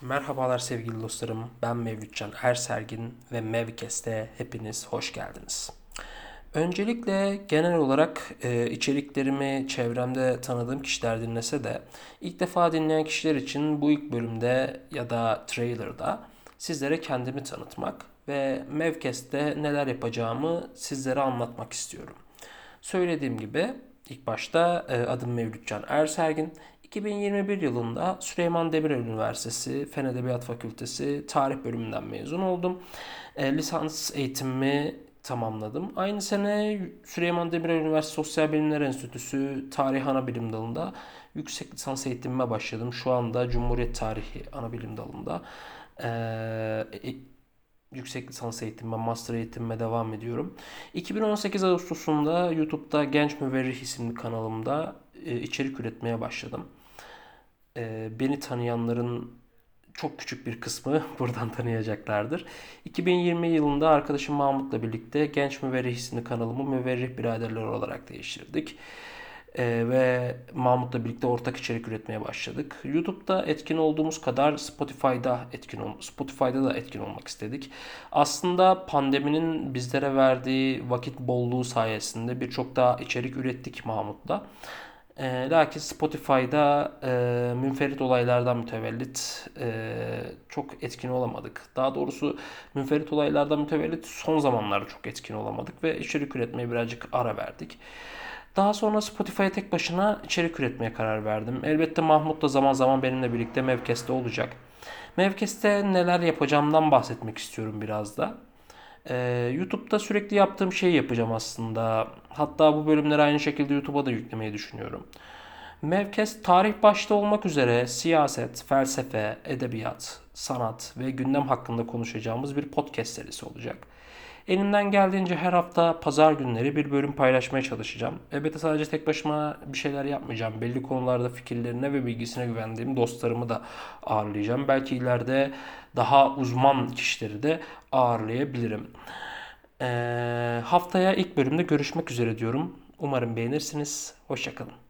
Merhabalar sevgili dostlarım. Ben Mevlütcan Ersergin ve Mevkes'te hepiniz hoş geldiniz. Öncelikle genel olarak e, içeriklerimi çevremde tanıdığım kişiler dinlese de ilk defa dinleyen kişiler için bu ilk bölümde ya da trailer'da sizlere kendimi tanıtmak ve Mevkes'te neler yapacağımı sizlere anlatmak istiyorum. Söylediğim gibi ilk başta e, adım Mevlütcan Ersergin. 2021 yılında Süleyman Demirel Üniversitesi Fen Edebiyat Fakültesi Tarih bölümünden mezun oldum. E, lisans eğitimimi tamamladım. Aynı sene Süleyman Demirel Üniversitesi Sosyal Bilimler Enstitüsü Tarih Anabilim Dalı'nda yüksek lisans eğitimime başladım. Şu anda Cumhuriyet Tarihi Anabilim Dalı'nda. E, yüksek lisans eğitimime, master eğitimime devam ediyorum. 2018 Ağustos'unda YouTube'da Genç Müverrih isimli kanalımda e, içerik üretmeye başladım. E, beni tanıyanların çok küçük bir kısmı buradan tanıyacaklardır. 2020 yılında arkadaşım Mahmut'la birlikte Genç Müverrih isimli kanalımı Müverrih Biraderler olarak değiştirdik. Ee, ve Mahmut'la birlikte ortak içerik üretmeye başladık. YouTube'da etkin olduğumuz kadar Spotify'da etkin ol Spotify'da da etkin olmak istedik. Aslında pandeminin bizlere verdiği vakit bolluğu sayesinde birçok daha içerik ürettik Mahmut'la. E, lakin Spotify'da e, münferit olaylardan mütevellit e, çok etkin olamadık. Daha doğrusu münferit olaylardan mütevellit son zamanlarda çok etkin olamadık ve içerik üretmeye birazcık ara verdik. Daha sonra Spotify'a tek başına içerik üretmeye karar verdim. Elbette Mahmut da zaman zaman benimle birlikte Mevkes'te olacak. Mevkes'te neler yapacağımdan bahsetmek istiyorum biraz da. Ee, YouTube'da sürekli yaptığım şeyi yapacağım aslında. Hatta bu bölümleri aynı şekilde YouTube'a da yüklemeyi düşünüyorum. Mevkes tarih başta olmak üzere siyaset, felsefe, edebiyat, sanat ve gündem hakkında konuşacağımız bir podcast serisi olacak. Elimden geldiğince her hafta pazar günleri bir bölüm paylaşmaya çalışacağım. Elbette sadece tek başıma bir şeyler yapmayacağım. Belli konularda fikirlerine ve bilgisine güvendiğim dostlarımı da ağırlayacağım. Belki ileride daha uzman kişileri de ağırlayabilirim. Ee, haftaya ilk bölümde görüşmek üzere diyorum. Umarım beğenirsiniz. Hoşçakalın.